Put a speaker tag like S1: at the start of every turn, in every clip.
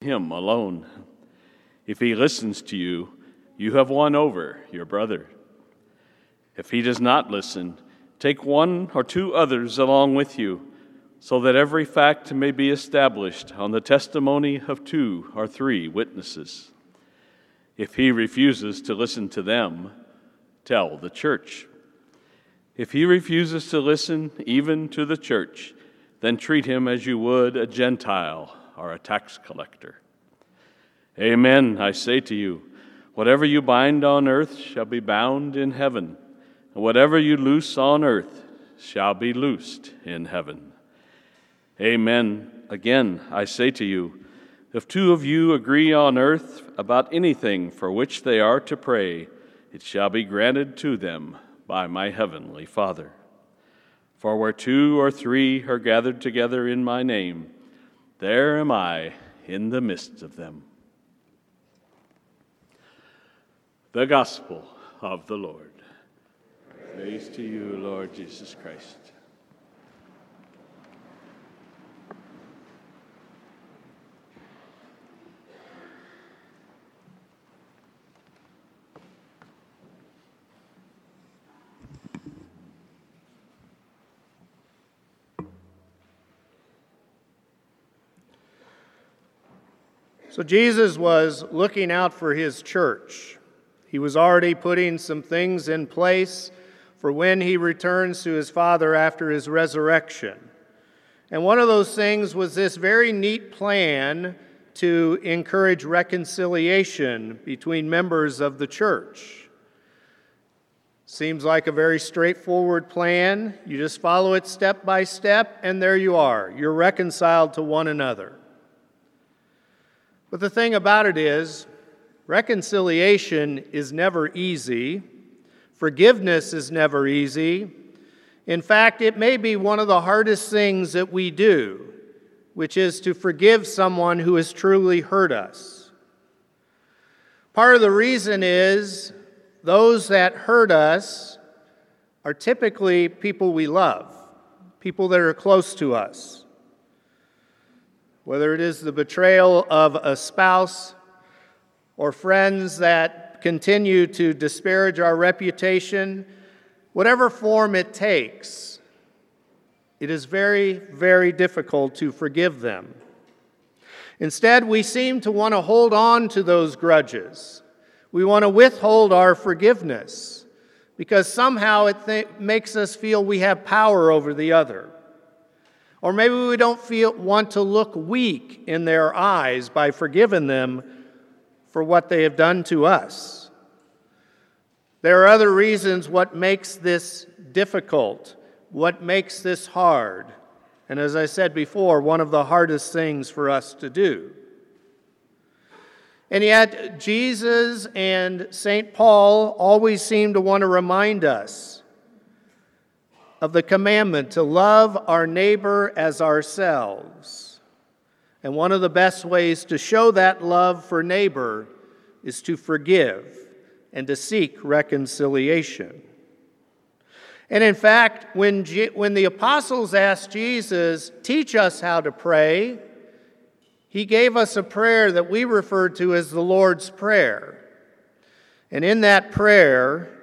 S1: him alone. If he listens to you, you have won over your brother. If he does not listen, take one or two others along with you, so that every fact may be established on the testimony of two or three witnesses. If he refuses to listen to them, tell the church. If he refuses to listen even to the church, then treat him as you would a Gentile or a tax collector. Amen, I say to you, whatever you bind on earth shall be bound in heaven, and whatever you loose on earth shall be loosed in heaven. Amen. Again, I say to you, if two of you agree on earth about anything for which they are to pray, it shall be granted to them by my heavenly Father. For where two or three are gathered together in my name, there am I in the midst of them. The Gospel of the Lord. Praise to you, Lord Jesus Christ.
S2: So Jesus was looking out for his church. He was already putting some things in place for when he returns to his Father after his resurrection. And one of those things was this very neat plan to encourage reconciliation between members of the church. Seems like a very straightforward plan. You just follow it step by step, and there you are. You're reconciled to one another. But the thing about it is, reconciliation is never easy, forgiveness is never easy. In fact, it may be one of the hardest things that we do, which is to forgive someone who has truly hurt us. Part of the reason is those that hurt us are typically people we love, people that are close to us whether it is the betrayal of a spouse or friends that continue to disparage our reputation, whatever form it takes, it is very, very difficult to forgive them. Instead, we seem to want to hold on to those grudges. We want to withhold our forgiveness because somehow it th- makes us feel we have power over the other. Or maybe we don't feel, want to look weak in their eyes by forgiving them for what they have done to us. There are other reasons what makes this difficult, what makes this hard. And as I said before, one of the hardest things for us to do. And yet, Jesus and St. Paul always seem to want to remind us of the commandment to love our neighbor as ourselves. And one of the best ways to show that love for neighbor is to forgive and to seek reconciliation. And in fact, when, when the apostles asked Jesus, teach us how to pray, he gave us a prayer that we refer to as the Lord's Prayer. And in that prayer,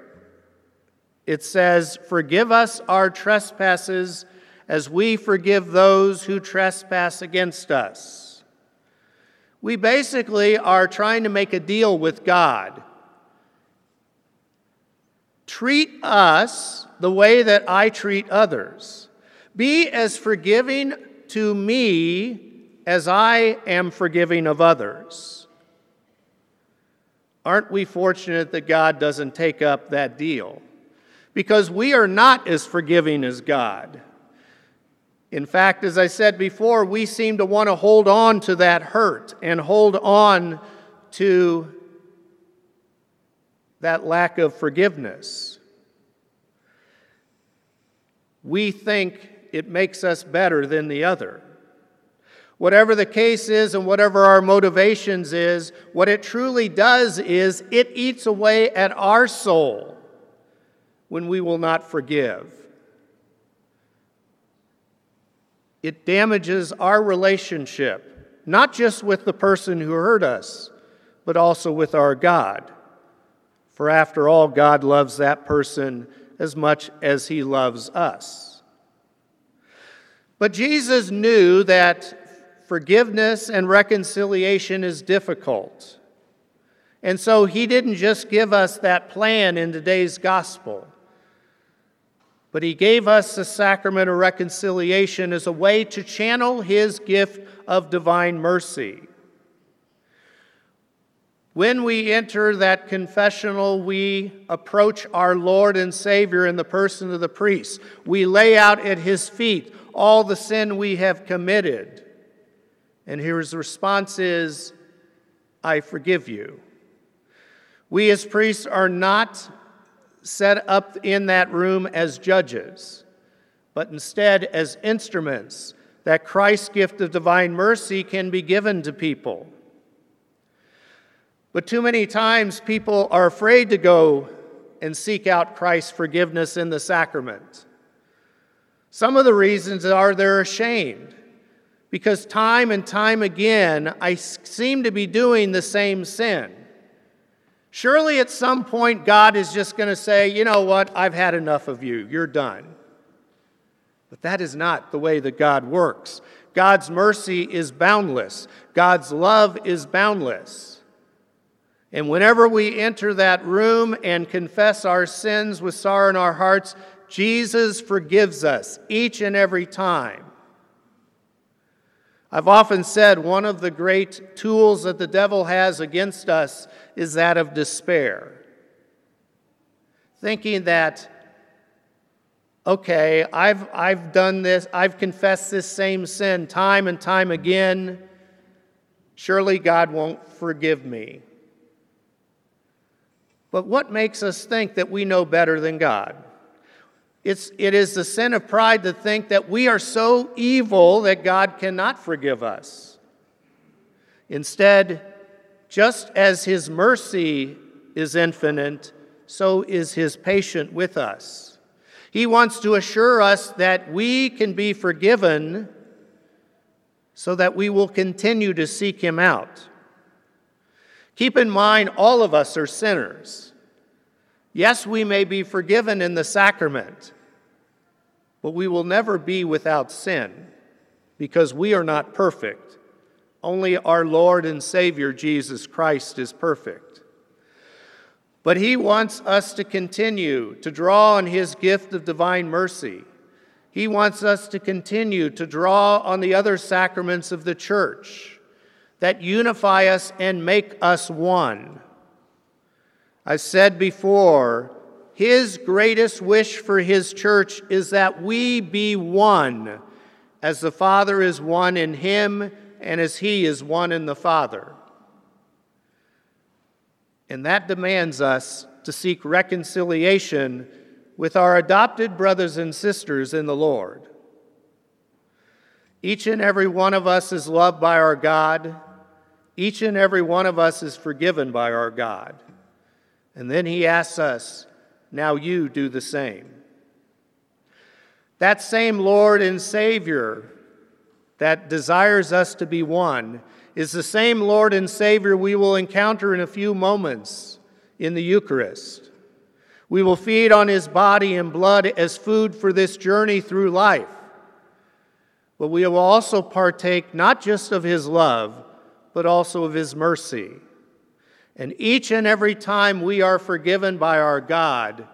S2: it says, Forgive us our trespasses as we forgive those who trespass against us. We basically are trying to make a deal with God. Treat us the way that I treat others. Be as forgiving to me as I am forgiving of others. Aren't we fortunate that God doesn't take up that deal? Because we are not as forgiving as God. In fact, as I said before, we seem to want to hold on to that hurt and hold on to that lack of forgiveness. We think it makes us better than the other. Whatever the case is and whatever our motivations is, what it truly does is it eats away at our soul when we will not forgive. It damages our relationship not just with the person who hurt us, but also with our God. For after all, God loves that person as much as he loves us. But Jesus knew that forgiveness and reconciliation is difficult. And so he didn't just give us that plan in today's gospel, but he gave us the sacrament of reconciliation as a way to channel his gift of divine mercy. When we enter that confessional, we approach our Lord and Savior in the person of the priest. We lay out at his feet all the sin we have committed. And his response is, I forgive you. We as priests are not set up in that room as judges, but instead as instruments that Christ's gift of divine mercy can be given to people. But too many times people are afraid to go and seek out Christ's forgiveness in the sacrament. Some of the reasons are they're ashamed because time and time again I seem to be doing the same sin. Surely at some point God is just going to say, you know what, I've had enough of you, you're done. But that is not the way that God works. God's mercy is boundless, God's love is boundless. And whenever we enter that room and confess our sins with sorrow in our hearts, Jesus forgives us each and every time. I've often said one of the great tools that the devil has against us is that of despair. Thinking that, okay, I've, I've done this, I've confessed this same sin time and time again. Surely God won't forgive me. But what makes us think that we know better than God? It's, it is the sin of pride to think that we are so evil that God cannot forgive us. Instead, just as His mercy is infinite, so is His patience with us. He wants to assure us that we can be forgiven so that we will continue to seek Him out. Keep in mind, all of us are sinners. Yes, we may be forgiven in the sacrament, but we will never be without sin because we are not perfect. Only our Lord and Savior Jesus Christ is perfect. But He wants us to continue to draw on His gift of divine mercy. He wants us to continue to draw on the other sacraments of the church that unify us and make us one. I said before, his greatest wish for his church is that we be one, as the Father is one in him and as he is one in the Father. And that demands us to seek reconciliation with our adopted brothers and sisters in the Lord. Each and every one of us is loved by our God each and every one of us is forgiven by our God. And then he asks us, now you do the same. That same Lord and Savior that desires us to be one is the same Lord and Savior we will encounter in a few moments in the Eucharist. We will feed on his body and blood as food for this journey through life. But we will also partake not just of his love, but also of His mercy. And each and every time we are forgiven by our God,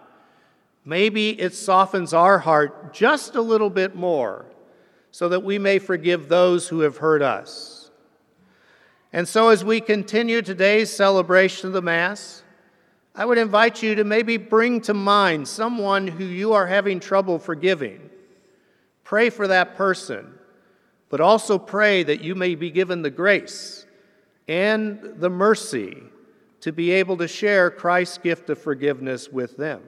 S2: maybe it softens our heart just a little bit more so that we may forgive those who have hurt us. And so, as we continue today's celebration of the Mass, I would invite you to maybe bring to mind someone who you are having trouble forgiving. Pray for that person, but also pray that you may be given the grace and the mercy to be able to share Christ's gift of forgiveness with them.